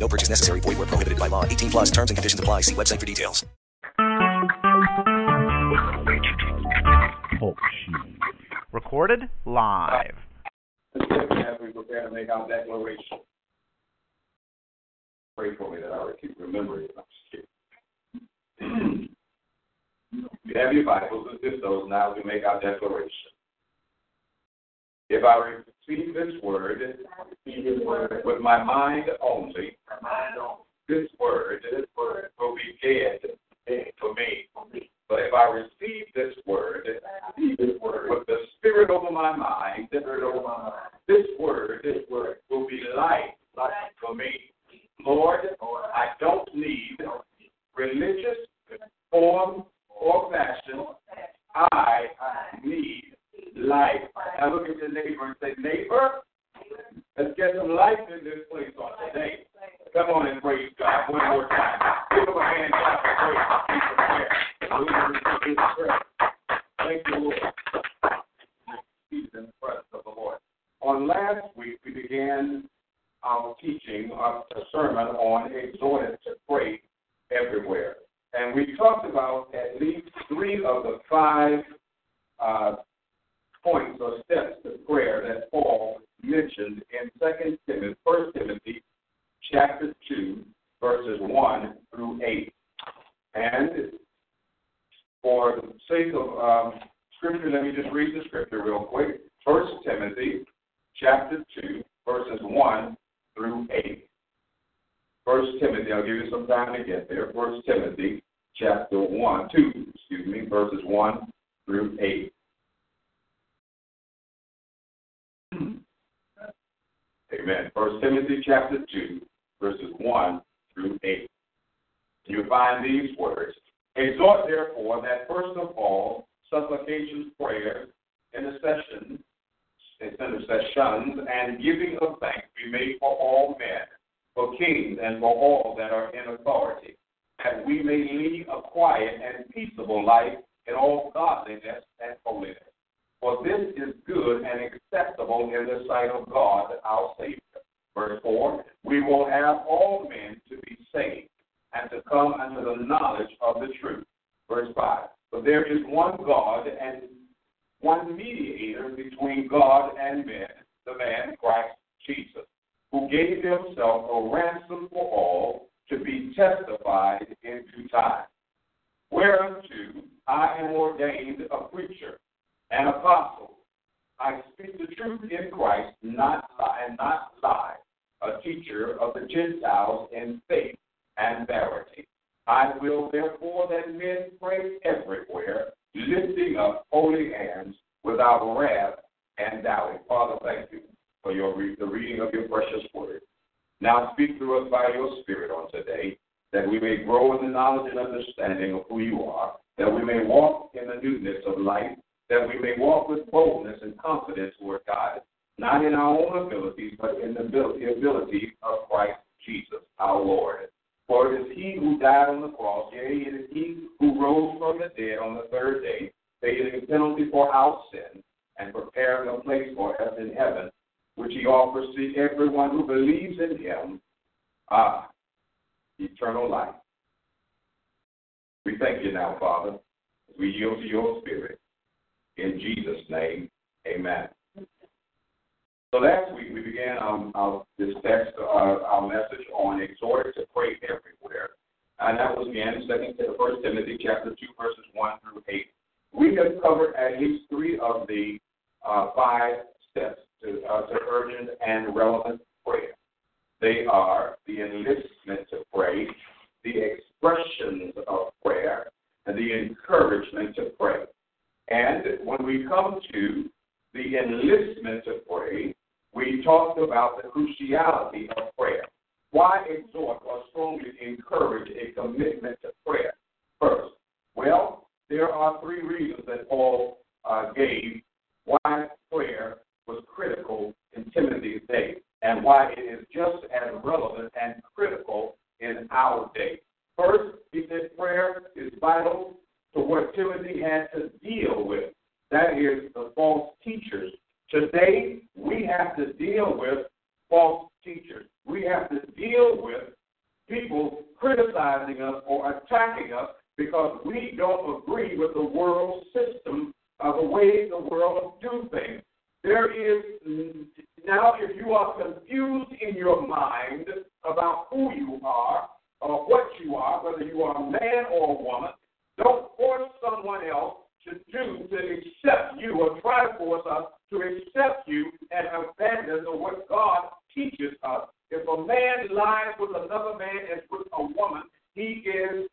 No purchase necessary. Void where prohibited by law. 18 plus terms and conditions apply. See website for details. Oh, Talk Shoes. Recorded live. As we prepare to make our declaration, pray for me that I will keep remembering. I'm just kidding. you have your Bibles, assist those now as we make our declaration. If I receive this word with my mind only, this word will be dead for me. But if I receive this word with the spirit over my mind, this word will be life for me. Lord, I don't need religious form or fashion. I need life. Now look at your neighbor and say, neighbor, let's get some life in this place on today. Come on and praise God one more time. Give him a hand clap of praise. Thank you, Lord. He's in the presence of the Lord. On last week, we began our teaching of a sermon on exhorted to pray everywhere. And we talked about at least three of the five uh, points or steps to prayer that Paul mentioned in Second Timothy, First Timothy, chapter two, verses one through eight. And for the sake of um, scripture, let me just read the scripture real quick. First Timothy, chapter two, verses one through eight. First Timothy, I'll give you some time to get there. First Timothy, chapter one, two, excuse me, verses one through eight. Amen. First Timothy chapter 2, verses 1 through 8. You find these words. Exhort therefore that first of all supplications, prayers, intercessions, intercessions, and giving of thanks be made for all men, for kings, and for all that are in authority, that we may lead a quiet and peaceable life in all godliness and holiness. For this is good and acceptable in the sight of God our Savior. Verse 4 We will have all men to be saved and to come unto the knowledge of the truth. Verse 5 But there is one God and one mediator between God and men, the man Christ Jesus, who gave himself a ransom for all to be testified in due time. Whereunto I am ordained a preacher an apostle. I speak the truth in Christ, not lie, and not lie, a teacher of the Gentiles in faith and verity. I will therefore that men pray everywhere, lifting up holy hands without wrath and doubting. Father, thank you for your the reading of your precious word. Now speak through us by your Spirit on today, that we may grow in the knowledge and understanding of who you are, that we may walk in the newness of life that we may walk with boldness and confidence toward God, not in our own abilities, but in the ability of Christ Jesus, our Lord. For it is He who died on the cross, yea, it is He who rose from the dead on the third day, paying the penalty for our sin, and preparing a place for us in heaven, which He offers to everyone who believes in Him, ah, eternal life. We thank you now, Father, as we yield to your Spirit. In Jesus' name, amen. So last week we began our, our this text, uh, our message on exhorted to pray everywhere, and that was again in Second, First Timothy chapter two, verses one through eight. We have covered at least three of the uh, five steps to, uh, to urgent and relevant prayer. They are the enlistment to pray, the expressions of prayer, and the encouragement to pray. And when we come to the enlistment to pray, we talked about the cruciality of prayer. Why exhort or strongly encourage a commitment to prayer? are three reasons that Paul uh, gave why prayer was critical in Timothy's day and why it is just as relevant and critical in our day. First, he said prayer is vital to what Timothy had to deal with. That is the false teachers. Today, we have to deal with false teachers. We have to deal with people criticizing us or attacking us because we don't agree with the world system, of the way the world do things. There is now, if you are confused in your mind about who you are or what you are, whether you are a man or a woman, don't force someone else to do to accept you or try to force us to accept you and abandon what God teaches us. If a man lies with another man as with a woman, he is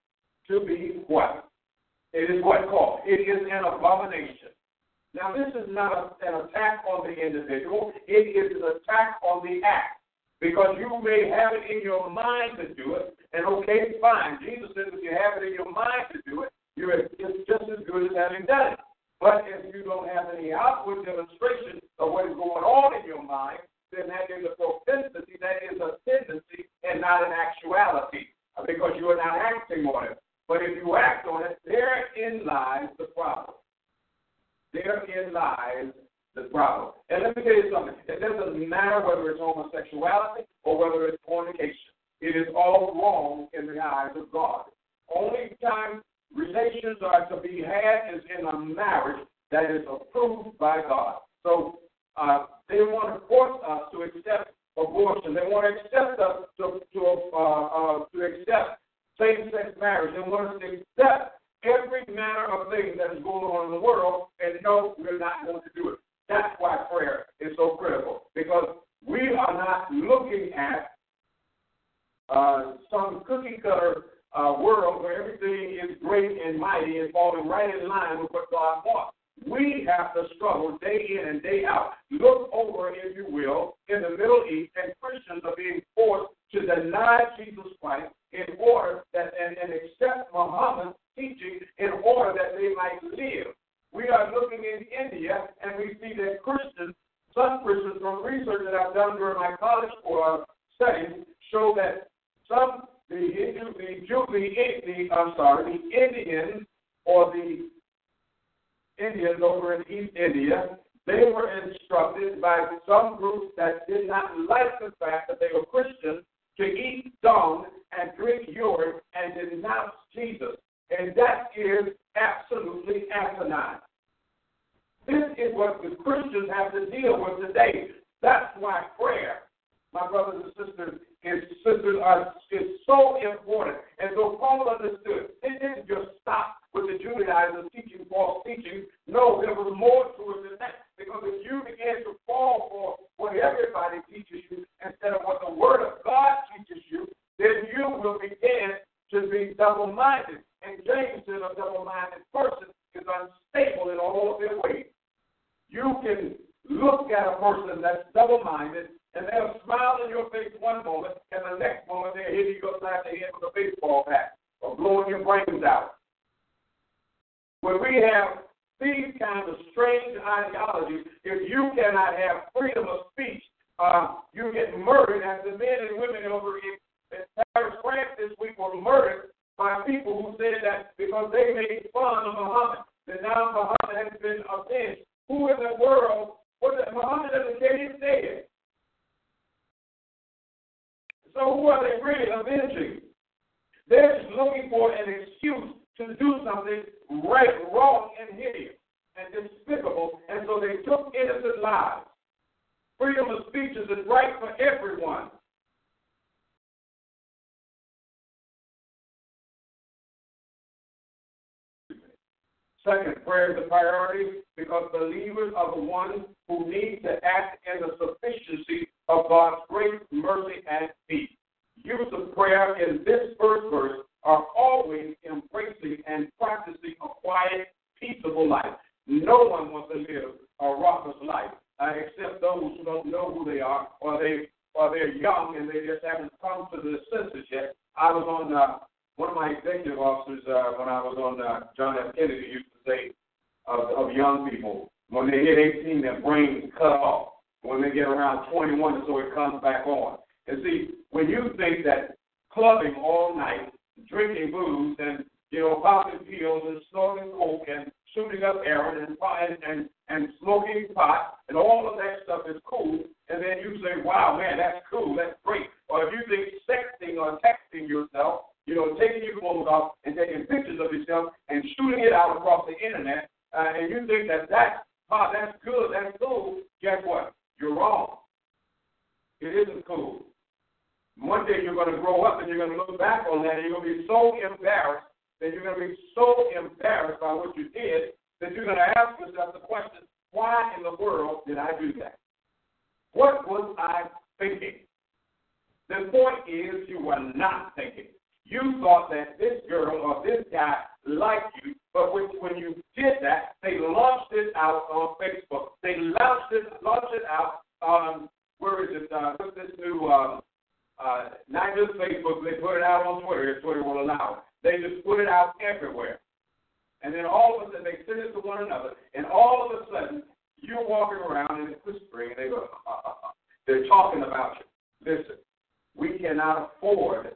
to be what? It is what called? It is an abomination. Now, this is not a, an attack on the individual, it is an attack on the act. Because you may have it in your mind to do it, and okay, fine. Jesus says if you have it in your mind to do it, you're it's just as good as having done it. But if you don't have any outward demonstration of what is going on in your mind, then that is a propensity, that is a tendency, and not an actuality, because you are not acting on it. But if you act on it, therein lies the problem. Therein lies the problem. And let me tell you something. It doesn't matter whether it's homosexuality or whether it's fornication. It is all wrong in the eyes of God. Only time relations are to be had is in a marriage that is approved by God. So uh, they want to force us to accept abortion. They want to accept us to to uh, uh, to accept same-sex marriage. They want us to accept every manner of thing that is going on in the world, and no, we're not going to do it. That's why prayer is so critical because we are not looking at uh, some cookie cutter uh, world where everything is great and mighty and falling right in line with what God wants. We have to struggle day in and day out. Look over, if you will, in the Middle East, and Christians are being forced to deny Jesus Christ in order that and, and accept Muhammad's teaching in order that they might live. We are looking in India and we see that Christians, some Christians from research that I've done during my college uh, studies, show that some the Hindu, the Jew, the, the I'm sorry, the Indians or the Indians over in East India, they were instructed by some groups that did not like the fact that they were Christians to eat dung and drink urine and denounce Jesus. And that is absolutely asinine. This is what the Christians have to deal with today. That's why prayer, my brothers and sisters, and sisters are is so important. And so Paul understood. It didn't just stop with the Judaizers teaching false teaching. No, there was more to it than that. Because if you begin to fall for what everybody teaches you instead of what the Word of God teaches you, then you will begin to be double minded. And James said a double minded person is unstable in all of their ways. You can look at a person that's double minded and they'll smile in your face one moment, and the next moment they'll hit you upside the head with a baseball bat or blowing your brains out. When we have these kinds of strange ideologies, if you cannot have freedom of speech, uh, you get murdered, as the men and women over in, in Paris, France this week were murdered by people who said that because they made fun of Muhammad, that now Muhammad has been avenged. Who in the world, what Muhammad doesn't care his dead. So who are they really avenging? They're just looking for an excuse to do something right, wrong, and hideous and despicable, and so they took innocent lives. Freedom of speech is right for everyone. Second, prayer is a priority because believers are the ones who need to act in the sufficiency of God's grace, mercy, and peace. Use of prayer in this first verse are always embracing and practicing a quiet, peaceable life. No one wants to live a raucous life, uh, except those who don't know who they are, or they or they're young and they just haven't come to the senses yet. I was on uh, one of my executive officers uh, when when I was on uh, John F. Kennedy used to say of, of young people, when they hit 18, their brains cut off. When they get around 21, so it comes back on. And see, when you think that clubbing all night, drinking booze, and you know, popping pills and snorting coke and shooting up heroin and and and, smoking pot and all of that stuff is cool, and then you say, "Wow, man, that's cool, that's great." Or if you think sexting or texting yourself, you know, taking your clothes off and taking pictures of yourself and shooting it out across the internet, uh, and you think that that's oh, that's good, that's cool. Guess what? You're wrong. It isn't cool. One day you're going to grow up and you're going to look back on that and you're going to be so embarrassed that you're going to be so embarrassed by what you did that you're going to ask yourself the question, why in the world did I do that? What was I thinking? The point is you were not thinking. You thought that this girl or this guy liked you, but when, when you did that, they launched it out on Facebook. They launched it, launched it out on where is it? Uh, what's this new? Uh, uh, not just Facebook. They put it out on Twitter if Twitter will allow it. They just put it out everywhere. And then all of a sudden they send it to one another, and all of a sudden you're walking around and whispering, and they go, uh, uh, uh. they're talking about you. Listen, we cannot afford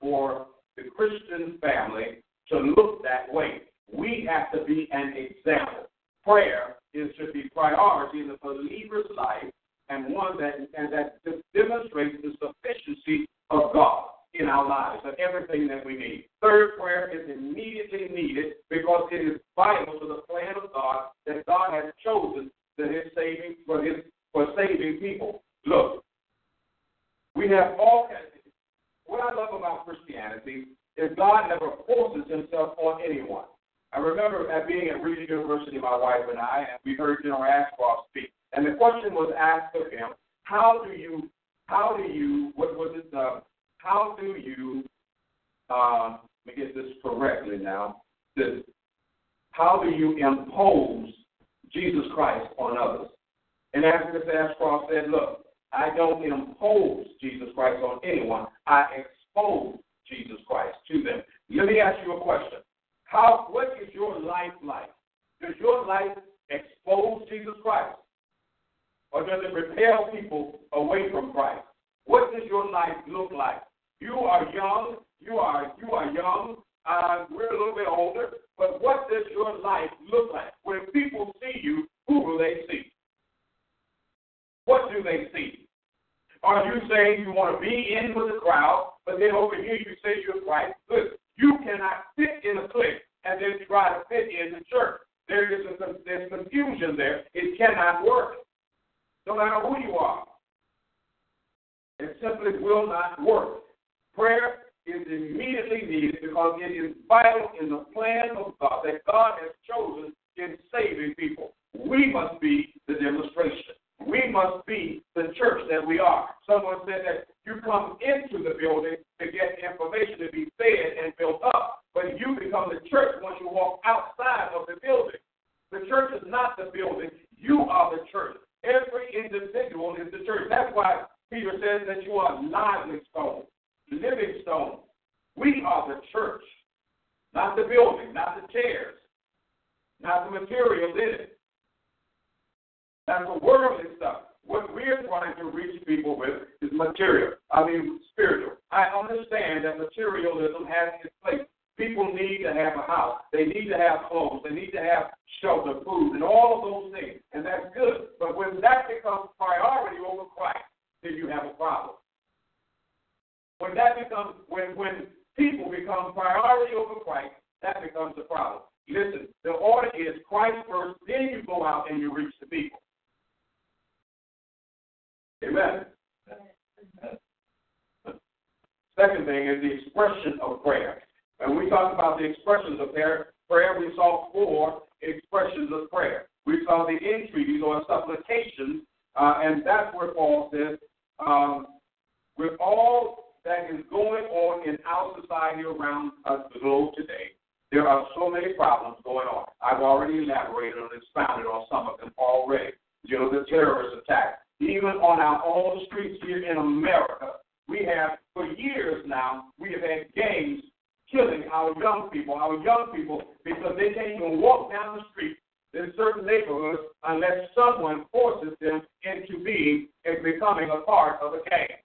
for the Christian family to look that way. We have to be an example. Prayer is to be priority in the believer's life and one that and that demonstrates the sufficiency of God in our lives and everything that we need. Third prayer is immediately needed because it is vital to the plan of God that God has chosen that his saving for his for saving people. Look, we have all what I love about Christianity is God never forces himself on anyone. I remember at being at Regent University, my wife and I, and we heard General Ashcroft speak. And the question was asked of him, how do you, how do you, what was it, uh, how do you, uh, let me get this correctly now, this, how do you impose Jesus Christ on others? And as Mr. Ashcroft said, look, I don't impose Jesus Christ on anyone. I expose Jesus Christ to them. Let me ask you a question. How what is your life like? Does your life expose Jesus Christ? Or does it repel people away from Christ? What does your life look like? You are young. You are you are young. Uh, we're a little bit older. But what does your life look like? When people see you, who do they see? What do they see? Are you saying you want to be in with the crowd, but then over here you say you're Christ? Good. You cannot fit in a clique and then try to fit in the church. There is a, there's confusion there. It cannot work no matter who you are. It simply will not work. Prayer is immediately needed because it is vital in the plan of God that God has chosen in saving people. We must be the demonstration. We must be the church that we are. Someone said that you come into the building to get information to be fed and built up, but you become the church once you walk outside of the building. The church is not the building, you are the church. Every individual is the church. That's why Peter says that you are lively stone, living stone. We are the church, not the building, not the chairs, not the materials in it. That's the worldly stuff. What we're trying to reach people with is material. I mean, spiritual. I understand that materialism has its place. People need to have a house. They need to have clothes. They need to have shelter, food, and all of those things. And that's good. But when that becomes priority over Christ, then you have a problem. When that becomes when when people become priority over Christ, that becomes a problem. Listen, the order is Christ first, then you go out and you reach the people. Amen. Second thing is the expression of prayer. And we talked about the expressions of prayer. Prayer, we saw four expressions of prayer. We saw the entreaties or supplications, uh, and that's where Paul says, um, with all that is going on in our society around us, the globe today, there are so many problems going on. I've already elaborated and expounded on some of them already. You know, the terrorist attack. Even on our own streets here in America, we have, for years now, we have had gangs killing our young people, our young people because they can't even walk down the street in certain neighborhoods unless someone forces them into being and becoming a part of a gang.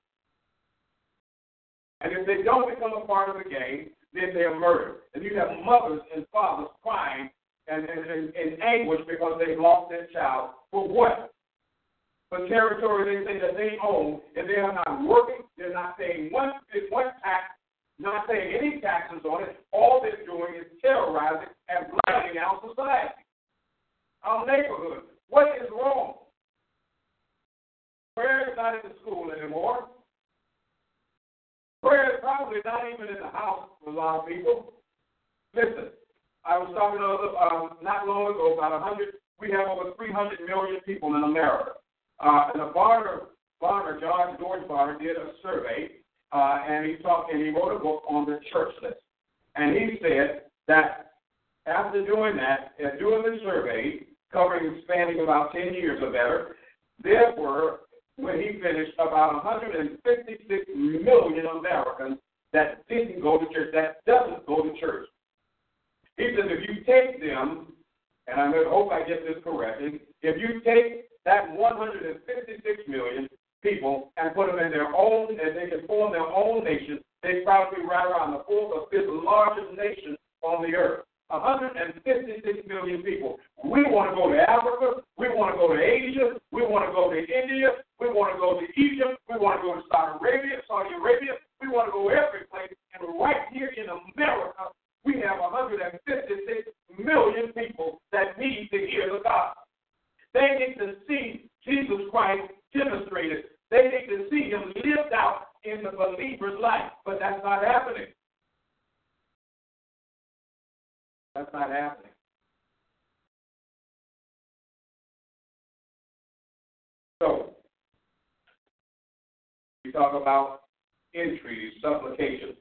And if they don't become a part of the gang, then they're murdered. And you have mothers and fathers crying and in anguish because they've lost their child. For what? For territory they say that they own, and they are not working, they're not paying one, one tax, not paying any taxes on it. All they're doing is terrorizing and blighting our society, our neighborhood. What is wrong? Prayer is not in the school anymore. Prayer is probably not even in the house for a lot of people. Listen, I was talking to uh, not long ago about 100. We have over 300 million people in America. Uh, and a Barna, Barna, George George Barna, did a survey, uh, and he talked and he wrote a book on the churchless. And he said that after doing that, and doing the survey, covering spanning about 10 years or better, there were, when he finished, about 156 million Americans that didn't go to church, that doesn't go to church. He says if you take them, and I hope I get this correctly, if you take that 156 million people and put them in their own, and they can form their own nation, they probably right around the fourth or fifth largest nation on the earth. 156 million people. We want to go to Africa. We want to go to Asia. We want to go to India. We want to go to Egypt. We want to go to Saudi Arabia. Saudi Arabia. We want to go every place. And right here in America, we have 156 million people that need to hear the gospel. They need to see Jesus Christ demonstrated. They need to see him lived out in the believer's life, but that's not happening. That's not happening. So, we talk about entreaties, supplications.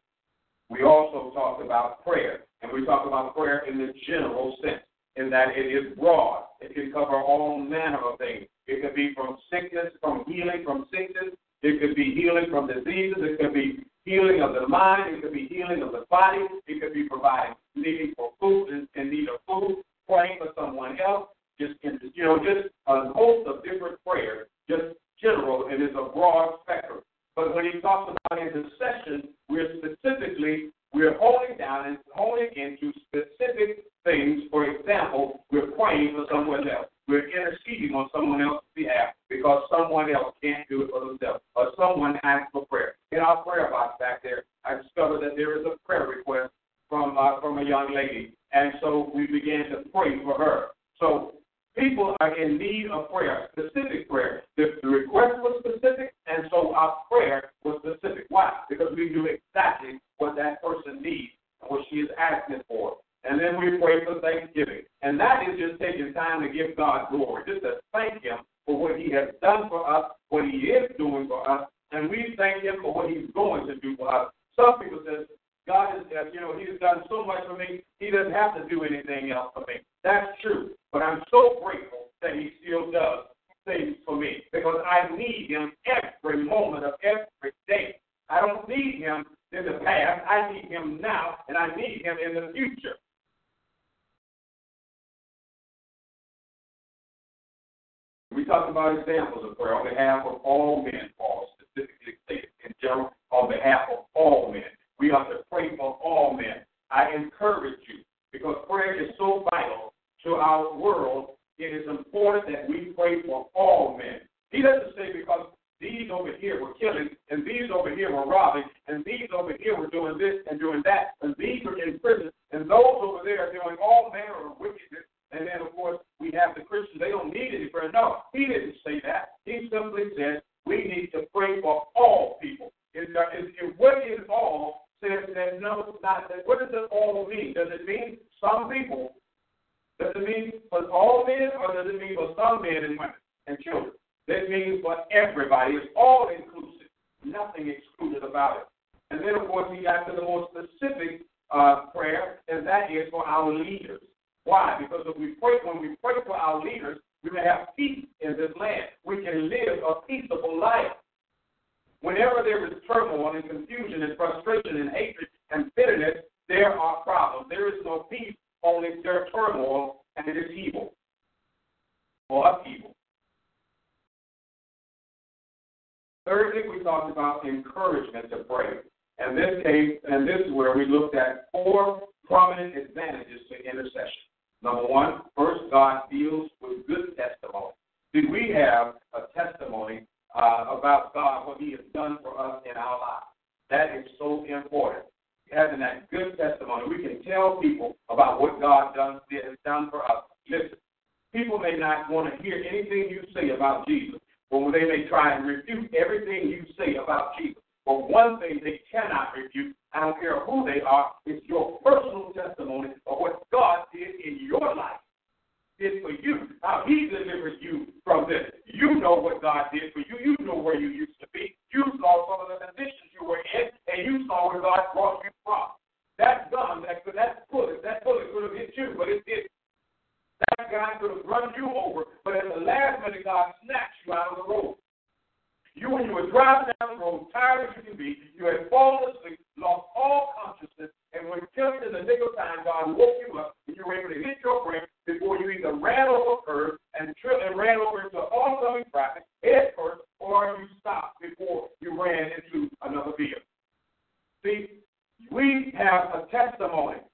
We also talk about prayer, and we talk about prayer in the general sense, in that it is broad. It can cover all manner of things. It could be from sickness, from healing from sickness. It could be healing from diseases. It could be healing of the mind. It could be healing of the body. It could be providing needing for food and in need of food, praying for someone else. Just you know, just a host of different prayers, just general, and it's a broad spectrum. But when he talks about intercession, we're specifically we're holding down and holding into specific things. For example, we're praying for someone else. We're interceding on someone else's behalf because someone else can't do it for themselves or someone asks for prayer. In our prayer box back there, I discovered that there is a prayer request from uh, from a young lady, and so we began to pray for her. So people are in need of prayer, specific prayer. The, the request was specific, and so our prayer was specific. Why? Because we knew exactly what that person needs, what she is asking for. And then we pray for thanksgiving. And that is just taking time to give God glory, just to thank Him for what He has done for us, what He is doing for us, and we thank Him for what He's going to do for us. Some people say, God has, uh, you know, He's done so much for me, He doesn't have to do anything else for me. That's true. But I'm so grateful that He still does things for me because I need Him every moment of every day. I don't need Him in the past. I need Him now, and I need Him in the future. Talk about examples of prayer on behalf of all men, Paul specifically stated in general, on behalf of all men. We are to pray for all men. I encourage you because prayer is so vital to our world. It is important that we pray for all men. He doesn't say because these over here were killing, and these over here were robbing, and these over here were doing this and doing that, and these were in prison, and those over there are doing all manner of wickedness. And then, of course, we have the Christians. They don't need any prayer. No, he didn't say that. He simply said we need to pray for all people. Is, is, is what is all says that no, not that. What does it all mean? Does it mean some people? Does it mean for all men, or does it mean for some men and women and children? That means for everybody. It's all inclusive. Nothing excluded about it. And then, of course, we got to the more specific uh, prayer, and that is for our leaders. Why? Because if we pray, when we pray for our leaders, we may have peace in this land. We can live a peaceable life. Whenever there is turmoil and confusion and frustration and hatred and bitterness, there are problems. There is no peace, only there turmoil, and it is evil or upheaval. Thirdly, we talked about encouragement to pray. And this case, and this is where we looked at four prominent advantages to intercession. Number one, first, God deals with good testimony. Do we have a testimony uh, about God, what He has done for us in our lives? That is so important. Having that good testimony, we can tell people about what God done, has done for us. Listen, people may not want to hear anything you say about Jesus, but they may try and refute everything you say about Jesus. But one thing they cannot refute, I don't care who they are, is your personal testimony of what God did in your life. Did for you, how He delivered you from this. You know what God did for you. You know where you used to be. You saw some of the conditions you were in, and you saw where God brought you from. That gun, that that bullet, that bullet could have hit you, but it didn't. That guy could have run you over, but at the last minute, God snatched you out of the road. You, when you were driving down the road, tired as you can be, you had fallen asleep, lost all consciousness, and when just in the nick of time, God woke you up, and you were able to hit your brake before you either ran over curb and tripped and ran over into oncoming traffic head first, or you stopped before you ran into another vehicle. See, we have a testimony.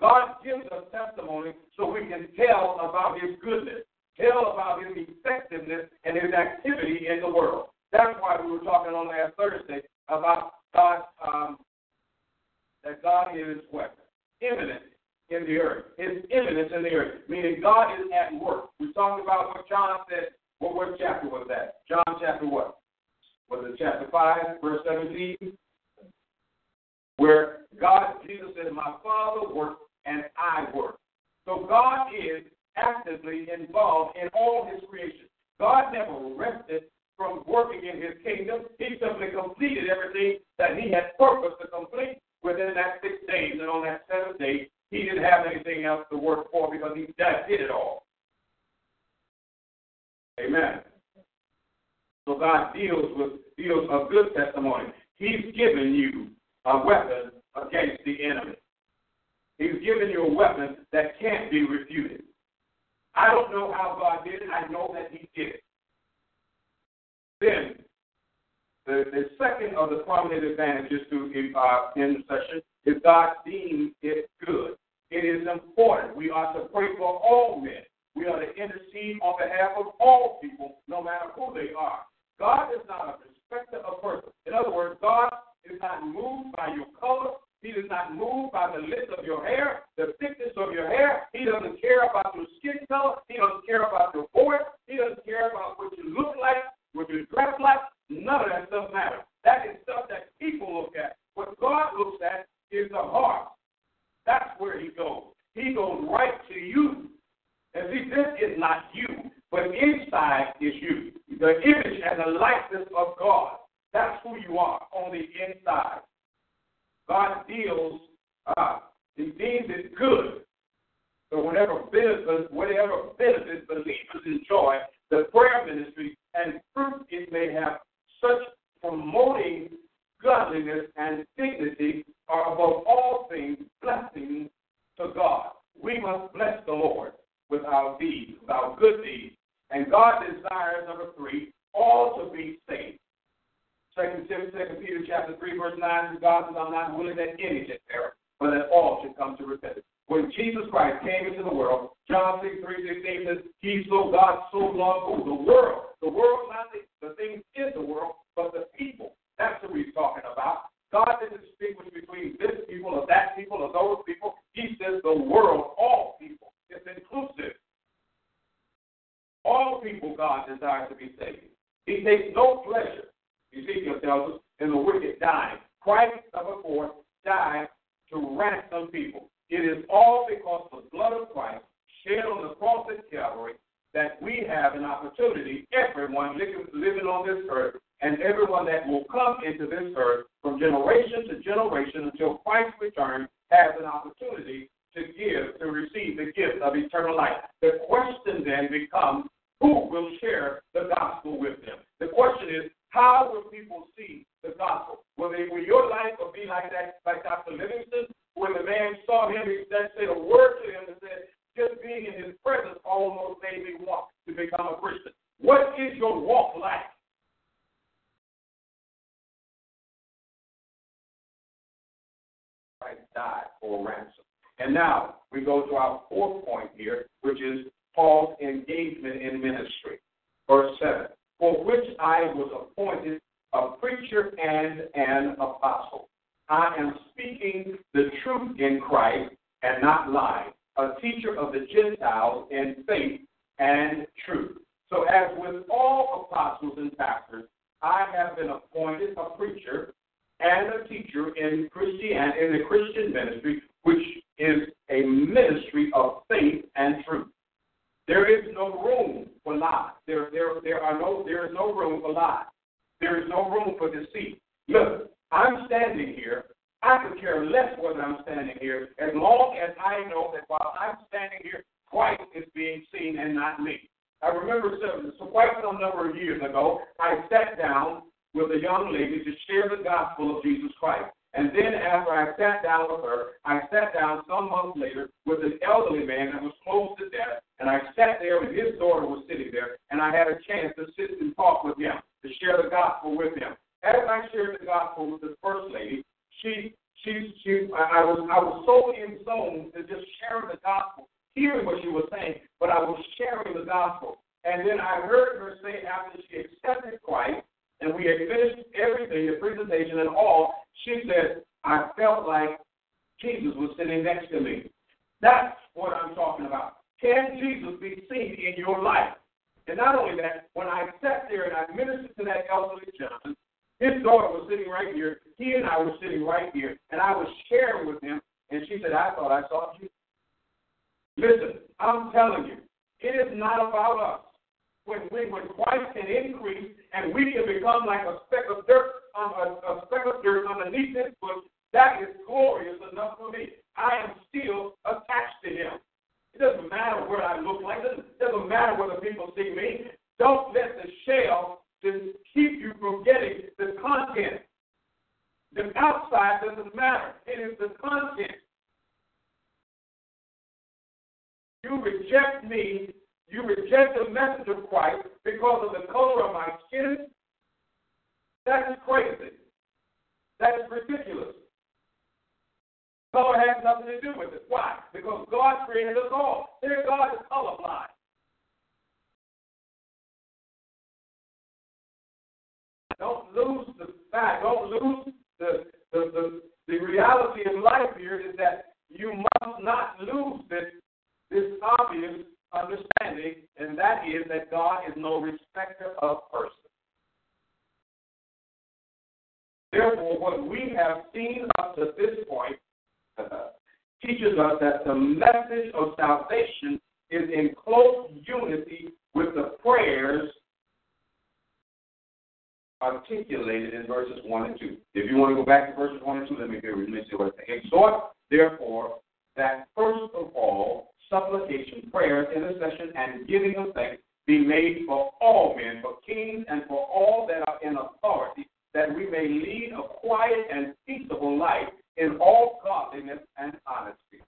God gives us testimony so we can tell about His goodness, tell about His effectiveness and His activity in the world. That's why we were talking on last Thursday about God, um, that God is what? Immanent in the earth. His immanence in the earth, meaning God is at work. We talked about what John said. What, what chapter was that? John chapter what? Was it chapter 5, verse 17? Where God, Jesus said, My Father works and I work. So God is actively involved in all his creation. God never rested from working in his kingdom. He simply completed everything that he had purposed to complete within that six days. And on that seventh day, he didn't have anything else to work for because he did it all. Amen. So God deals with deals a good testimony. He's given you a weapon against the enemy. He's given you a weapon that can't be refuted. I don't know how God did it. I know that He did it. Then, the, the second of the prominent advantages to uh, intercession is God deems it good. It is important. We are to pray for all men. We are to intercede on behalf of all people, no matter who they are. God is not a respecter of persons. In other words, God is not moved by your color. He moved by the length of your hair, the thickness of your hair. He doesn't care about your skin color. He doesn't care about your voice. He doesn't care about what you look like what you dress like, none of that stuff matters. That is stuff that people look at. What God looks at is the heart. That's where He goes. He goes right to you. And see, this is not you, but inside is you. The image and the likeness of God. That's who you are on the inside. God deals, uh, He deems it good. So whatever benefits, whatever benefits believers enjoy, the prayer ministry and fruit it may have, such promoting godliness and dignity are above all things blessings to God. We must bless the Lord with our deeds, with our good deeds. And God desires, number three, all to be saved. Second Timothy, Second Peter chapter three, verse nine, God is not willing that any should perish, but that all should come to repentance. When Jesus Christ came into the world, John 6, 3, 16 says, He so God so loved the world. The world, not the, the things in the world, but the people. That's what he's talking about. God didn't distinguish between this people or that people or those people. He says the world, all people. It's inclusive. All people God desires to be saved. He takes no pleasure, Ezekiel tells us, in the wicked dying. Christ, number four, died to ransom people. It is all because the blood of Christ shed on the cross at Calvary that we have an opportunity, everyone living on this earth, and everyone that will come into this earth from generation to generation until Christ returns has an opportunity to give, to receive the gift of eternal life. The question then becomes who will share the gospel with them? The question is, how will people see the gospel? Will, they, will your life will be like that, like Dr. Livingstone, when the man saw him, he said, said a word to him and said, just being in his presence almost made me want to become a Christian. What is your walk like? Christ died for ransom. And now we go to our fourth point here, which is Paul's engagement in ministry. Verse 7 For which I was appointed a preacher and an apostle. I am speaking the truth in Christ and not lying, a teacher of the Gentiles in faith and truth. So, as with all apostles and pastors, I have been appointed a preacher and a teacher in Christian in the Christian ministry, which is a ministry of faith and truth. There is no room for lies. There, there, there are no, there is no room for lies. There is no room for deceit. Look, I'm standing here. I could care less whether I'm standing here as long as I know that while I'm standing here, Christ is being seen and not me. I remember so, quite some number of years ago, I sat down with a young lady to share the gospel of Jesus Christ. And then after I sat down with her, I sat down some months later with an elderly man that was close to death, and I sat there and his daughter was sitting there, and I had a chance to sit and talk with him, to share the gospel with him. As I shared the gospel with the first lady, she she she I, I was I was so in zone to just sharing the gospel, hearing what she was saying, but I was sharing the gospel. And then I heard her say after she accepted Christ, and we had finished everything, the presentation and all, she said, I felt like Jesus was sitting next to me. That's what I'm talking about. Can Jesus be seen in your life? And not only that, when I sat there and I ministered to that elderly gentleman, his daughter was sitting right here. He and I were sitting right here, and I was sharing with him. And she said, "I thought I saw you." Listen, I'm telling you, it is not about us. When, when, when Christ can increase and we can become like a speck of dirt um, a, a speck of dirt underneath his foot, that is glorious enough for me. I am still attached to him. It doesn't matter what I look like. It doesn't, doesn't matter whether people see me. Don't let the shell to keep you from getting the content. The outside doesn't matter. It is the content. You reject me. You reject the message of Christ because of the color of my skin, that is crazy. That is ridiculous. Color has nothing to do with it. Why? Because God created us all. Their God is colorblind. Don't lose the fact. Don't lose the, the, the, the reality in life here is that you must not lose this, this obvious understanding, and that is that God is no respecter of persons. Therefore, what we have seen up to this point uh, teaches us that the message of salvation is in close unity with the prayers articulated in verses 1 and 2. If you want to go back to verses 1 and 2, let me hear, let me see what it. Exhort, therefore, that first of all, supplication, prayers, intercession, and giving of thanks be made for all men, for kings, and for all that are in authority, that we may lead a quiet and peaceable life in all godliness and honesty.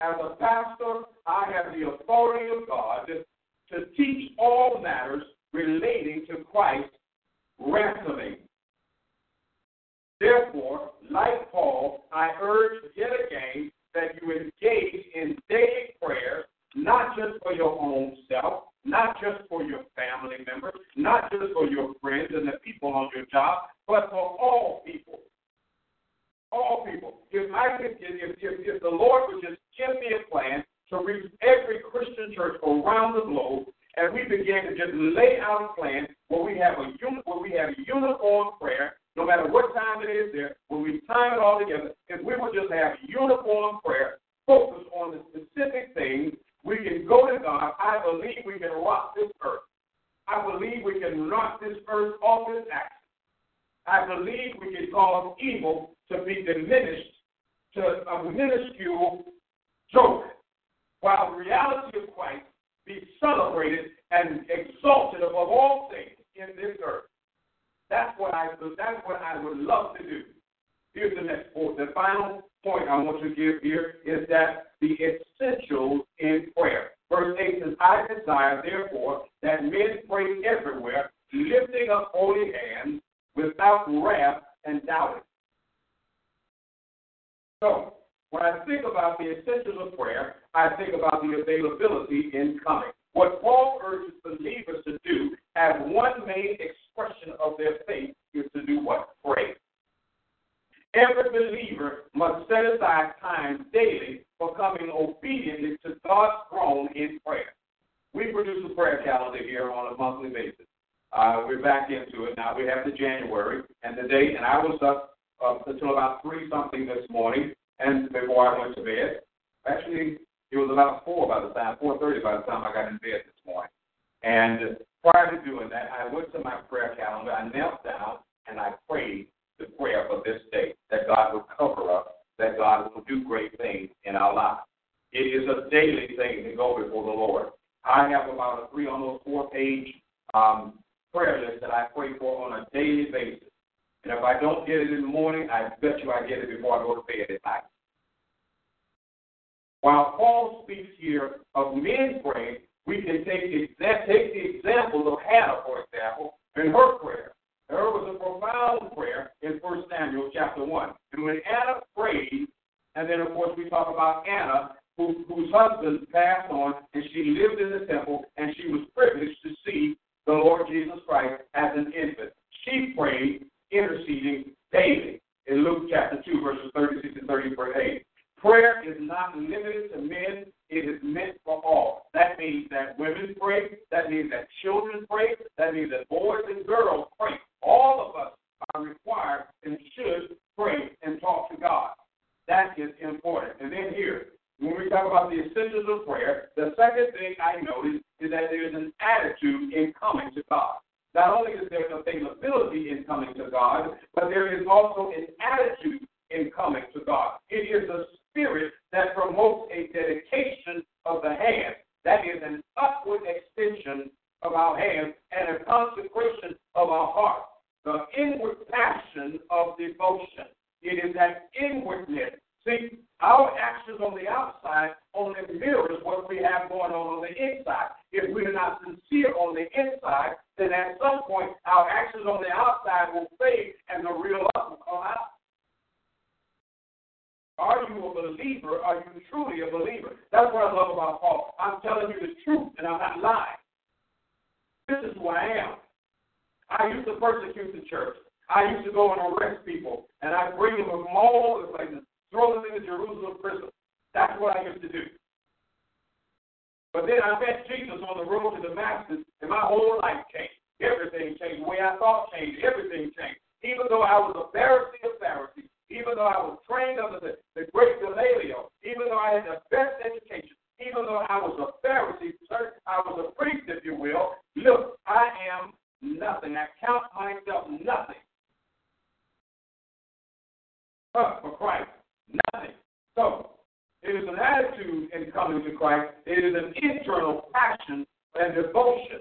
As a pastor, I have the authority of God to teach all matters relating to Christ's ransoming. Therefore, like Paul, I urge yet again that you engage in daily prayer, not just for your own self, not just for your family members, not just for your friends and the people on your job, but for all people. All people. If I could, if, if, if the Lord would just give me a plan to reach every Christian church around the globe, and we begin to just lay out a plan where we have a where we have a uniform prayer, no matter what time it is there, when we time it all together, if we would just have uniform prayer, focus on the specific things we can go to God. I believe we can rock this earth. I believe we can knock this earth off its axis. I believe we can cause evil to be diminished to a minuscule joke, while the reality of Christ be celebrated and exalted above all things in this earth. That's what I that's what I would love to do. Here's the next point, the final point I want to give here is that the essentials in prayer. Verse 8 says, I desire, therefore, that men pray everywhere, lifting up holy hands without wrath and doubting. So, when I think about the essentials of prayer, I think about the availability in coming. What Paul urges believers to do as one main expression of their faith is to do what? Pray. Every believer must set aside time daily for coming obediently to God's throne in prayer. We produce a prayer calendar here on a monthly basis. Uh, we're back into it now. We have the January and the date, and I was up, up until about three something this morning, and before I went to bed. Actually, it was about four by the time, four thirty by the time I got in bed this morning. And prior to doing that, I went to my prayer calendar. I knelt down and I prayed the prayer for this day that God will cover us, that God will do great things in our lives. It is a daily thing to go before the Lord. I have about a three, almost four page um, prayer list that I pray for on a daily basis. And if I don't get it in the morning, I bet you I get it before I go to bed at night. While Paul speaks here of men praying, we can take, take the example of Hannah, for example, in her prayer. There was a profound prayer in 1 Samuel chapter 1. And when Anna prayed, and then of course we talk about Anna, who, whose husband passed on, and she lived in the temple, and she was privileged to see the Lord Jesus Christ as an infant. She prayed, interceding daily in Luke chapter 2, verses 36 and 38. Prayer is not limited to men, it is meant for all. That means that women pray, that means that children pray, that means that boys and girls pray. All of us are required and should pray and talk to God. That is important. And then here, when we talk about the essentials of prayer, the second thing I notice is that there is an attitude in coming to God. Not only is there an availability in coming to God, but there is also an attitude in coming to God. It is a spirit that promotes a dedication of the hand. That is an upward extension of our hands and a consecration of our heart. The inward passion of devotion. It is that inwardness. See, our actions on the outside only mirrors what we have going on on the inside. If we're not sincere on the inside, then at some point our actions on the outside will fade and the real us will come out. Are you a believer? Are you truly a believer? That's what I love about Paul. I'm telling you the truth and I'm not lying. This is who I am. I used to persecute the church. I used to go and arrest people, and I bring them from all over the places, throw them in the Jerusalem prison. That's what I used to do. But then I met Jesus on the road to Damascus, and my whole life changed. Everything changed. The way I thought changed. Everything changed. Even though I was a Pharisee of Pharisees, even though I was trained under the, the great Gamaliel, even though I had the best education, even though I was a Pharisee, I was a priest, if you will, look, I am nothing. I count myself nothing for Christ. Nothing. So, it is an attitude in coming to Christ. It is an internal passion and devotion.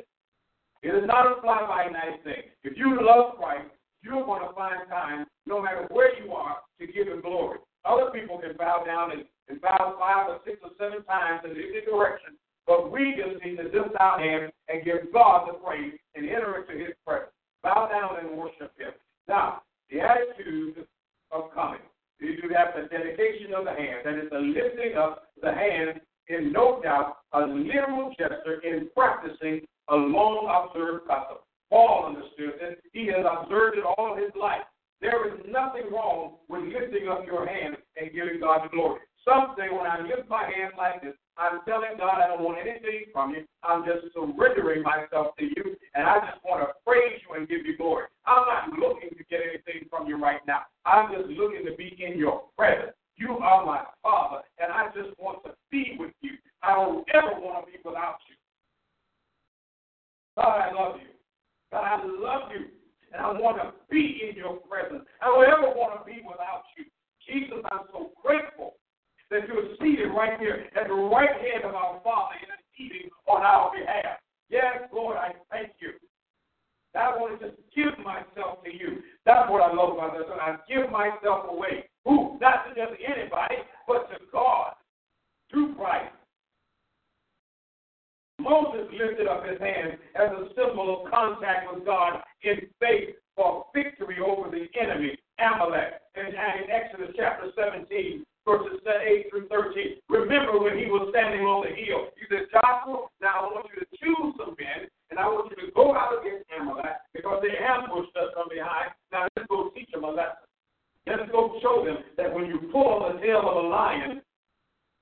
It is not a fly by night thing. If you love Christ, you're going to find time, no matter where you are, to give him glory. Other people can bow down and, and bow five or six or seven times in any direction, but we just need to lift our hands and give God the praise and enter into his presence. Bow down and worship him. Now, the attitude of coming. You do have the dedication of the hand, that is the lifting up the hand in no doubt a literal gesture in practicing a long observed custom. Paul understood this. He has observed it all his life. There is nothing wrong with lifting up your hand and giving God glory. Some say when I lift my hand like this, I'm telling God I don't want anything from you. I'm just surrendering myself to you, and I just want to praise you and give you glory. I'm not looking to get anything from you right now. I'm just looking to be in your presence. You are my Father, and I just want to be with you. I don't ever want to be without you. God, I love you. God, I love you, and I want to be in your presence. I don't ever want to be without you. Jesus, I'm so grateful that you're seated right here at the right hand of our Father interceding on our behalf. Yes, Lord, I thank you. I want to just give myself to you. That's what I love about this. I give myself away. Who? Not to just anybody, but to God through Christ. Moses lifted up his hand as a symbol of contact with God in faith for victory over the enemy, Amalek. And, in Exodus chapter 17, verses 8 through 13. Remember when he was standing on the hill. He said, Joshua, now I want you to choose some men, and I want you to go out against Amalek because they ambushed us from behind. Now let's go teach them a lesson. Let's go show them that when you pull on the tail of a lion,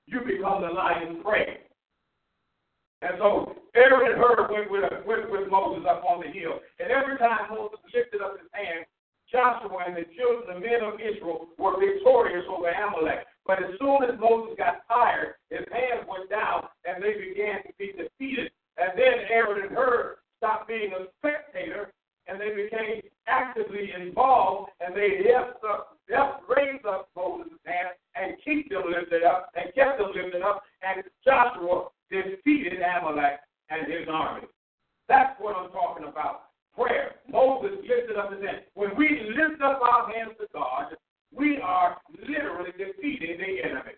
you become the lion's prey. And so Aaron and Hur went with, went with Moses up on the hill. And every time Moses lifted up his hand, Joshua and the children, the men of Israel, were victorious over Amalek. But as soon as Moses got tired, his hands went down and they began to be defeated. And then Aaron and Hur stopped being a spectator and they became actively involved and they helped, up, helped raise up Moses' hand and keep them lifted up and kept them lifted up. And Joshua defeated Amalek and his army. That's what I'm talking about. Prayer. Moses lifted up his hand. When we lift up our hands to God, we are literally defeating the enemy.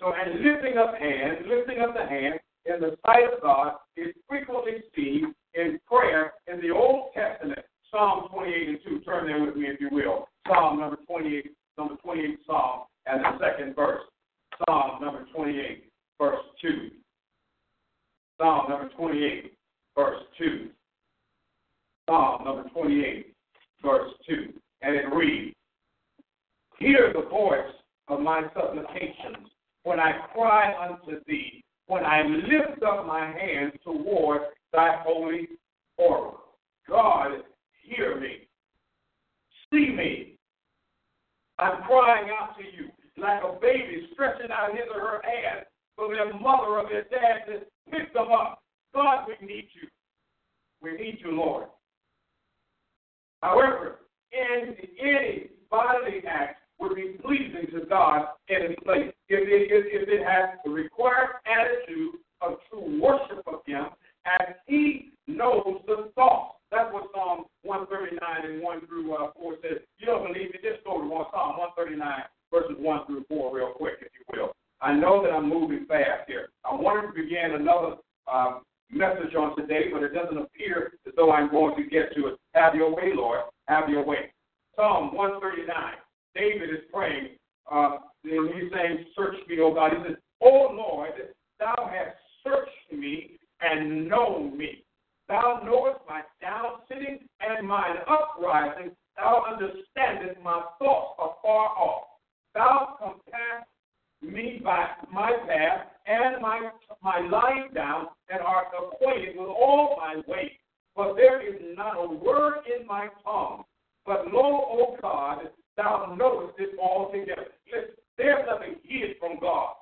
So, and lifting up hands, lifting up the hand in the sight of God is frequently seen in prayer in the Old Testament. Psalm 28 and 2. Turn there with me if you will. Psalm number 28, number 28 Psalm, and the second verse. Psalm number 28, verse 2. Psalm number 28, verse 2. Psalm number 28, verse 2. And it reads Hear the voice of my supplications when I cry unto thee, when I lift up my hands toward thy holy oracle. God, hear me. See me. I'm crying out to you like a baby stretching out his or her hand for their mother or their dad to pick them up. God, we need you. We need you, Lord. However, in any bodily act would be pleasing to God in its place if it, if, if it has the required attitude of true worship of Him as He knows the thoughts. That's what Psalm 139 and 1 through uh, 4 says. You don't believe me? Just go to Psalm 139 verses 1 through 4 real quick, if you will. I know that I'm moving fast here. I wanted to begin another uh, message on today, but it doesn't appear as though I'm going to get to it. Have your way, Lord. Have your way. Psalm 139. David is praying, uh, and he's saying, Search me, O God. He says, O Lord, thou hast searched me and known me. Thou knowest my down sitting and mine uprising. Thou understandest my thoughts afar off. Thou compass me by my path and my my lying down, and art acquainted with all my ways. For there is not a word in my tongue. But lo, O God, thou knowest it altogether. Listen, there's nothing hid from God.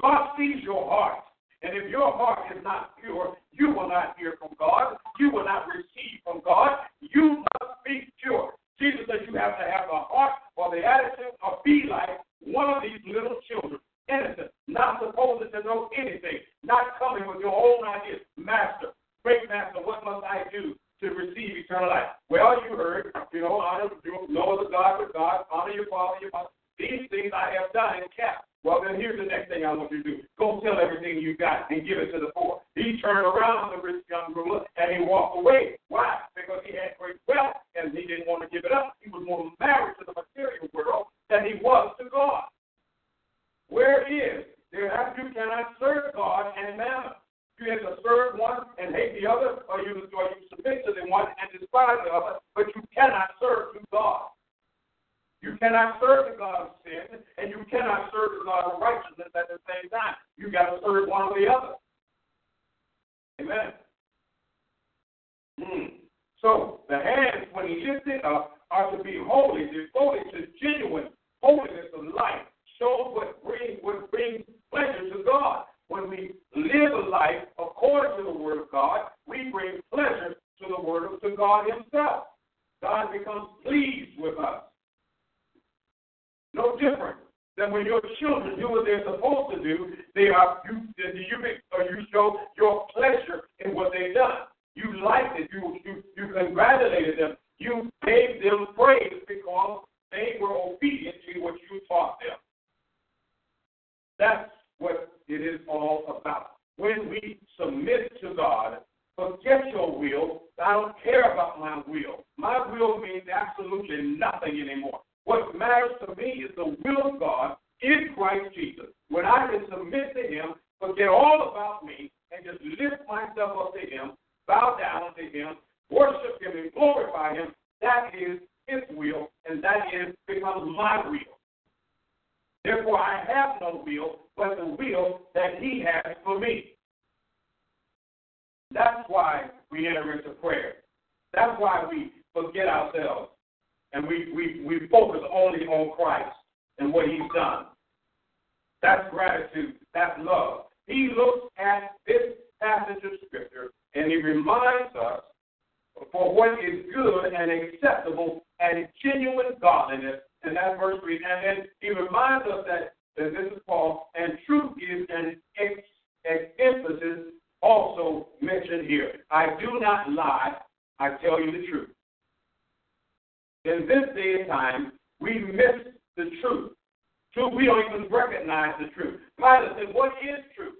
God sees your heart. And if your heart is not pure, you will not hear from God. You will not receive from God. You must be pure. Jesus says you have to have the heart or the attitude or be like one of these little children. Innocent, not supposed to know anything, not coming with your own ideas. Master, great master, what must I do to receive eternal life? Well, you heard, you know, honor, no other God but God, honor your father, your mother. These things I have done and kept. Well, then here's the next thing I want you to do. Go sell everything you got and give it to the poor. He turned around, the rich young ruler, and he walked away. Why? Because he had great wealth and he didn't want to give it up. He was more married to the material world than he was to God. Where is? There you cannot serve God and mammon. You have to serve one and hate the other, or you, or you submit to the one and despise the other, but you cannot serve to God. You cannot serve the God of sin, and you cannot serve the God of righteousness at the same time. You got to serve one or the other. Amen. Hmm. So the hands, when he lifted up, are to be holy, devoted to genuine holiness of life. Shows what brings what brings pleasure to God. When we live a life according to the Word of God, we bring pleasure to the Word of to God Himself. God becomes pleased with us no different than when your children do what they're supposed to do. They are you you you show your pleasure in what they've done. You liked it. You you you congratulated them. You gave them praise because they were obedient to what you taught them. That's what it is all about. When we submit to God, forget your will. I don't care about my will. My will means absolutely nothing anymore. What matters to me is the will of God in Christ Jesus. When I can submit to Him, forget all about me, and just lift myself up to Him, bow down to Him, worship Him, and glorify Him, that is His will, and that is becomes my will. Therefore, I have no will but the will that He has for me. That's why we enter into prayer. That's why we forget ourselves and we, we, we focus only on Christ and what He's done. That's gratitude. That's love. He looks at this passage of Scripture and He reminds us for what is good and acceptable and genuine godliness. And that verse 3. And then He reminds us that, that this is Paul, and truth is an ex, ex emphasis also mentioned here. I do not lie, I tell you the truth. In this day and time, we miss the truth. So we don't even recognize the truth. Pilate said, What is truth?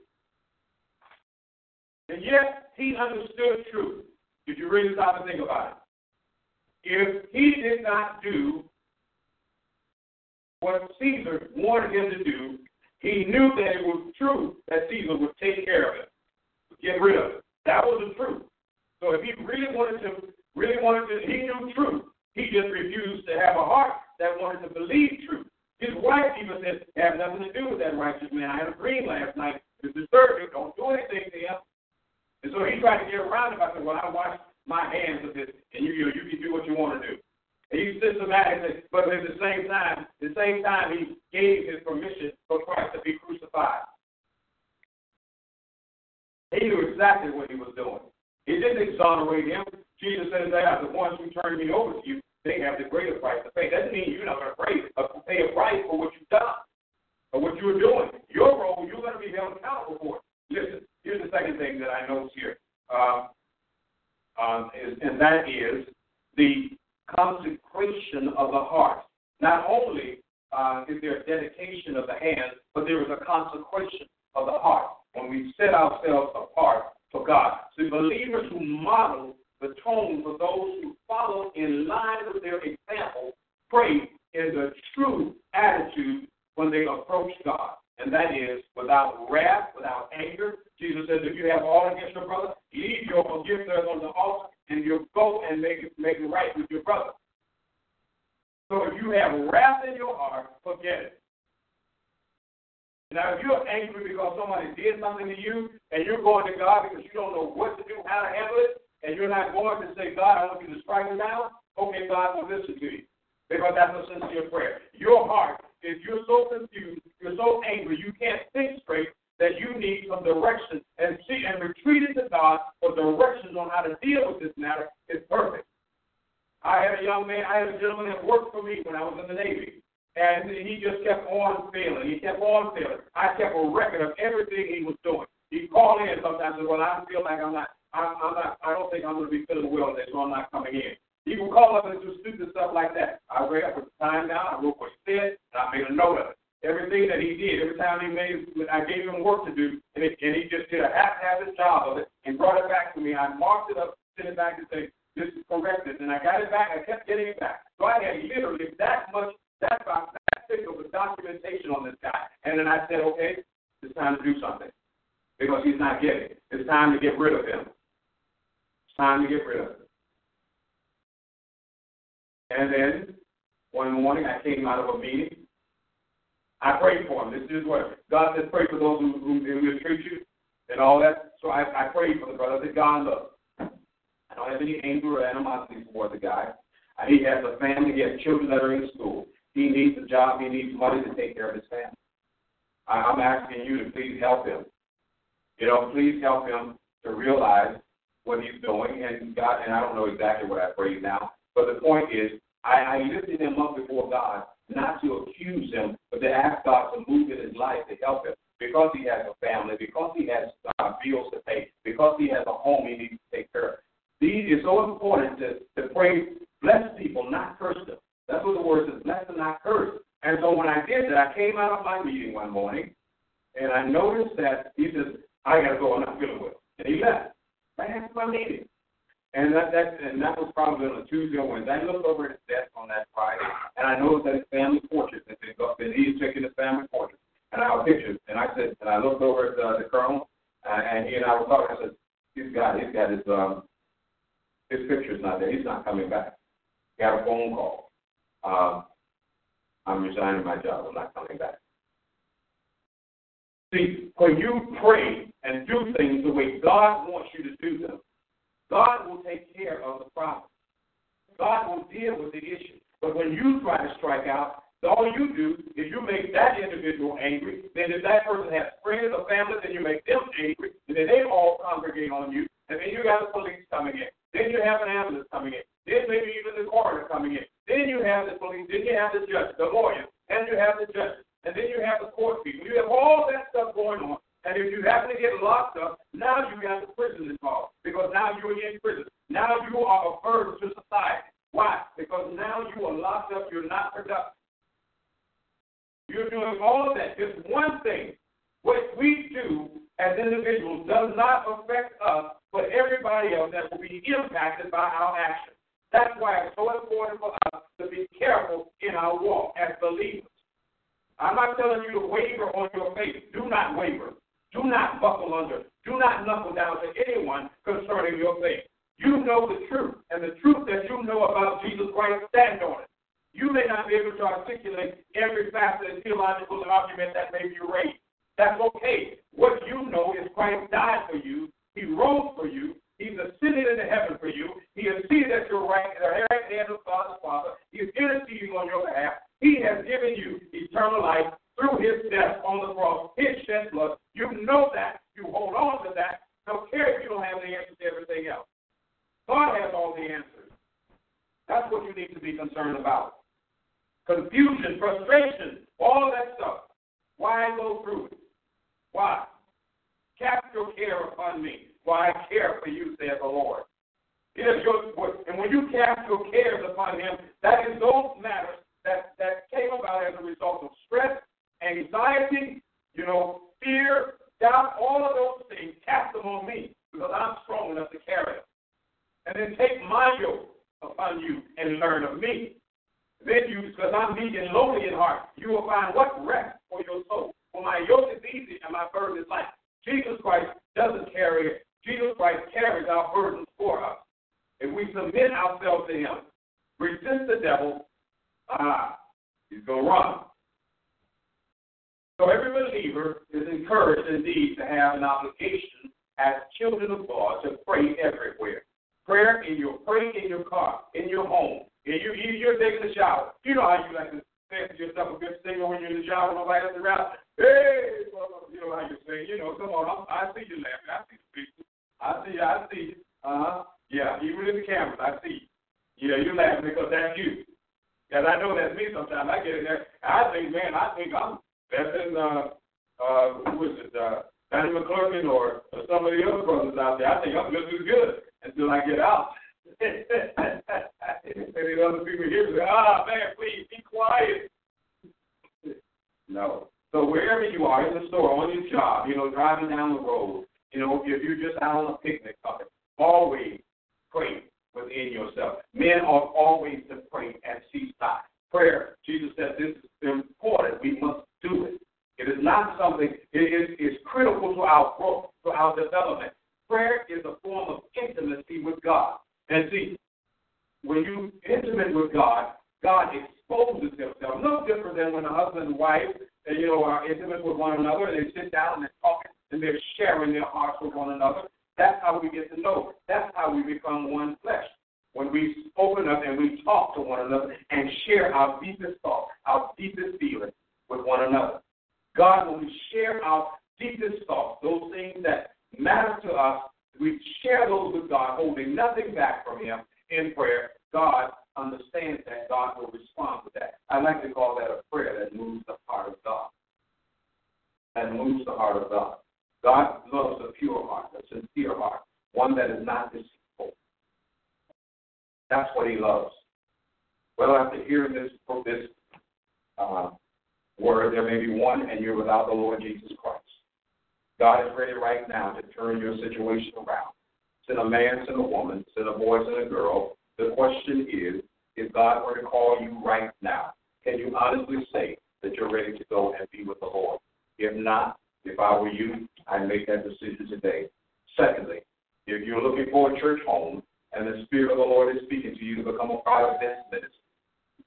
And yet he understood truth. Did you really stop and think about it? If he did not do what Caesar wanted him to do, he knew that it was true that Caesar would take care of it get rid of it. That was the truth. So if he really wanted to, really wanted to, he knew truth. He just refused to have a heart that wanted to believe truth. His wife even said, have nothing to do with that righteous man. I had a dream last night. It disturbed me. Don't do anything to him. And so he tried to get around it by saying, well, I wash my hands of this, and you, you, you can do what you want to do. And he systematically, but at the same time, at the same time, he gave his permission for Christ to be crucified. He knew exactly what he was doing. He didn't exonerate him. Jesus says that the ones who turn me over to you, they have the greater price to pay. That doesn't mean you're not going to uh, pay a price for what you've done or what you were doing. Your role, you're going to be held accountable for. Listen, here's the second thing that I notice here, uh, um, is, and that is the consecration of the heart. Not only uh, is there a dedication of the hands, but there is a consecration of the heart when we set ourselves apart for God. So believers who model the tone for those who follow in line with their example pray in the true attitude when they approach God. And that is without wrath, without anger. Jesus says, if you have all against your brother, leave your forgiveness on the altar and you go and make it, make it right with your brother. So if you have wrath in your heart, forget it. Now, if you're angry because somebody did something to you and you're going to God because you don't know what to do, how to handle it, and you're not going to say, God, I want you to strike me down, okay, God will listen to you. Because that's a sincere prayer. Your heart, if you're so confused, you're so angry, you can't think straight, that you need some direction and see and retreating to God for directions on how to deal with this matter is perfect. I had a young man, I had a gentleman that worked for me when I was in the Navy. And he just kept on failing. He kept on failing. I kept a record of everything he was doing. He'd call in sometimes and say, Well, I feel like I'm not, I'm, I'm not, I don't think I'm going to be feeling well today, so I'm not coming in. He would call up and do stupid stuff like that. I read, I put the time down, I wrote what he said, and I made a note of it. Everything that he did, every time he made, I gave him work to do, and, it, and he just did a haphazard job of it and brought it back to me. I marked it up, sent it back, and say, "This is corrected," and I got it back. I kept getting it back, so I had literally that much that thick of a documentation on this guy. And then I said, okay, it's time to do something because he's not getting. It's time to get rid of him. It's time to get rid of him. And then one morning I came out of a meeting. I prayed for him. This is what God says: pray for those who, who, who mistreat you and all that. So I, I prayed for the brother. I said, God, look, I don't have any anger or animosity towards the guy. He has a family. He has children that are in school. Needs a job. He needs money to take care of his family. I'm asking you to please help him. You know, please help him to realize what he's doing. And God, and I don't know exactly what I prayed now, but the point is, I, I lifted him up before God, not to accuse him, but to ask God to move in his life to help him because he has a family, because he has uh, bills to pay, because he has a home he needs to take care of. These is so important to, to pray, bless people, not curse them. That's what the word says, blessed and not cursed. And so when I did that, I came out of my meeting one morning, and I noticed that he says, I got to go, I'm not feeling well. And he left right after my meeting. And that, that and that was probably on a Tuesday or Wednesday. I looked over at his desk on that Friday, and I noticed that his family portrait had been up, and he's checking his family portrait. And I pictures, and I said, and I looked over at uh, the colonel, uh, and he and I were talking. I said, he's got, he's got his, um, his picture's not there. He's not coming back. He got a phone call. Um, I'm resigning my job. I'm not coming back. See, when you pray and do things the way God wants you to do them, God will take care of the problem. God will deal with the issue. But when you try to strike out, all you do is you make that individual angry. Then if that person has friends or family, then you make them angry. And then they all congregate on you. And then you got the police coming in. Then you have an ambulance coming in. Then maybe even the coroner coming in. Then you have the police. Then you have the judge, the lawyer. And you have the judge. And then you have the court people. You have all that stuff going on. And if you happen to get locked up, now you got the prison involved because now you're in prison. Now you are a burden to society. Why? Because now you are locked up. You're not productive. You're doing all of that. Just one thing. What we do as individuals does not affect us, but everybody else that will be impacted by our actions. That's why it's so important for us to be careful in our walk as believers. I'm not telling you to waver on your faith. Do not waver. Do not buckle under. Do not knuckle down to anyone concerning your faith. You know the truth, and the truth that you know about Jesus Christ, stand on it. You may not be able to articulate every facet and theological argument that may be raised. That's okay. What you know is Christ died for you. He rose for you. He's ascended into heaven for you. He is seated at your right, right hand of God's Father. He is interceding on your behalf. He has given you eternal life through his death on the cross, his shed blood. You know that. You hold on to that. Don't care if you don't have the answers to everything else. God has all the answers. That's what you need to be concerned about. Confusion, frustration, all that stuff. Why go through it? Why? Cast your care upon me, for I care for you, says the Lord. It is your, and when you cast your cares upon him, that is those matters that, that came about as a result of stress, anxiety, you know, fear, doubt, all of those things, cast them on me because I'm strong enough to carry them. And then take my yoke upon you and learn of me. Then you, because I'm meek and lowly in heart, you will find what rest for your soul. For my yoke is easy and my burden is light. Jesus Christ doesn't carry it. Jesus Christ carries our burdens for us. If we submit ourselves to Him, resist the devil, ah, he's going to run. So every believer is encouraged indeed to have an obligation as children of God to pray everywhere. Prayer in your pray in your car, in your home, and you, you you're taking a shower. You know how you like to say to yourself a good singer when you're in the shower, nobody else around. Hey, you know how you say. You know, come on, I, I see you laughing. I see you speaking. I see you. I see you. Uh huh. Yeah, even in the cameras, I see you. Yeah, you're laughing because that's you. Because I know that's me sometimes. I get in there. I think, man, I think I'm better than, uh, uh, who is it, uh, Donnie McClurkin or, or some of the other brothers out there. I think I'm just as good until I get out. and then other people hear me say, ah, man, please be quiet. no. So wherever you are, in the store, on your job, you know, driving down the road, you know, if you're just out on a picnic, uh, always pray within yourself. Men are always to pray at seaside. Prayer, Jesus said this is important. We must do it. It is not something, it is it's critical to our growth, to our development. Prayer is a form of intimacy with God. And see, when you intimate with God, God exposes himself. No different than when a husband and wife, you know, are intimate with one another and they sit down and talking and they're sharing their hearts with one another. That's how we get to know. That's how we become one flesh. When we open up and we talk to one another and share our deepest thoughts, our deepest feelings with one another. God, when we share our deepest thoughts, those things that matter to us, we share those with God, holding nothing back from Him in prayer. God understands that. God will respond to that. I like to call that a prayer that moves the heart of God. That moves the heart of God. God loves a pure heart, a sincere heart, one that is not deceitful. That's what He loves. Well, after hearing this, this uh, word, there may be one, and you're without the Lord Jesus Christ. God is ready right now to turn your situation around. Send a man, send a woman, send a boy, send a girl. The question is, if God were to call you right now, can you honestly say that you're ready to go and be with the Lord? If not, if I were you, I'd make that decision today. Secondly, if you're looking for a church home and the Spirit of the Lord is speaking to you to become a part of this ministry,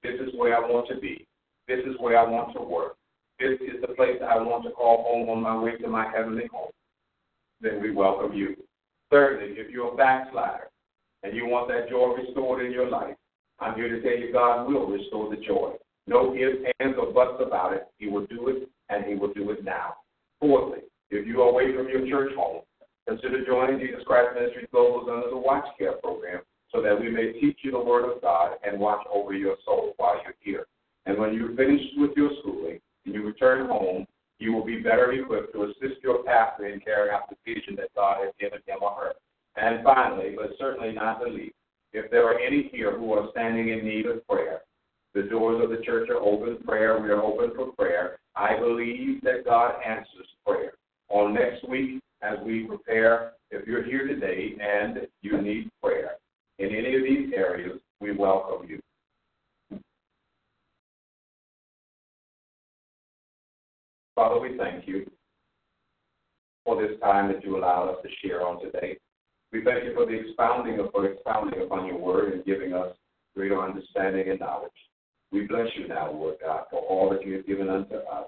this is where I want to be. This is where I want to work. This is the place I want to call home on my way to my heavenly home. Then we welcome you. Thirdly, if you're a backslider and you want that joy restored in your life, I'm here to tell you God will restore the joy. No ifs, ands, or buts about it. He will do it, and He will do it now. Fourthly, if you are away from your church home, consider joining Jesus Christ Ministry Global under the Watch Care program so that we may teach you the Word of God and watch over your soul while you're here. And when you're finished with your schooling and you return home, you will be better equipped to assist your pastor in carrying out the vision that God has given him or her. And finally, but certainly not the least, if there are any here who are standing in need of prayer, the doors of the church are open prayer. We are open for prayer. I believe that God answers prayer. On next week, as we prepare, if you're here today and you need prayer in any of these areas, we welcome you. Father, we thank you for this time that you allowed us to share on today. We thank you for the expounding of for expounding upon your word and giving us greater understanding and knowledge. We bless you now, Lord God, for all that you have given unto us.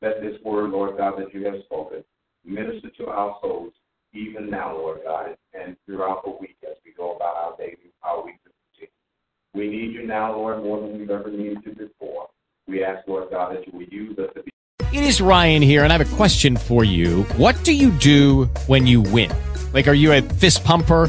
Let this word, Lord God, that you have spoken, minister to our souls, even now, Lord God, and throughout the week as we go about our daily, our week We need you now, Lord, more than we've ever needed you before. We ask, Lord God, that you will use us to be. It is Ryan here, and I have a question for you. What do you do when you win? Like, are you a fist pumper?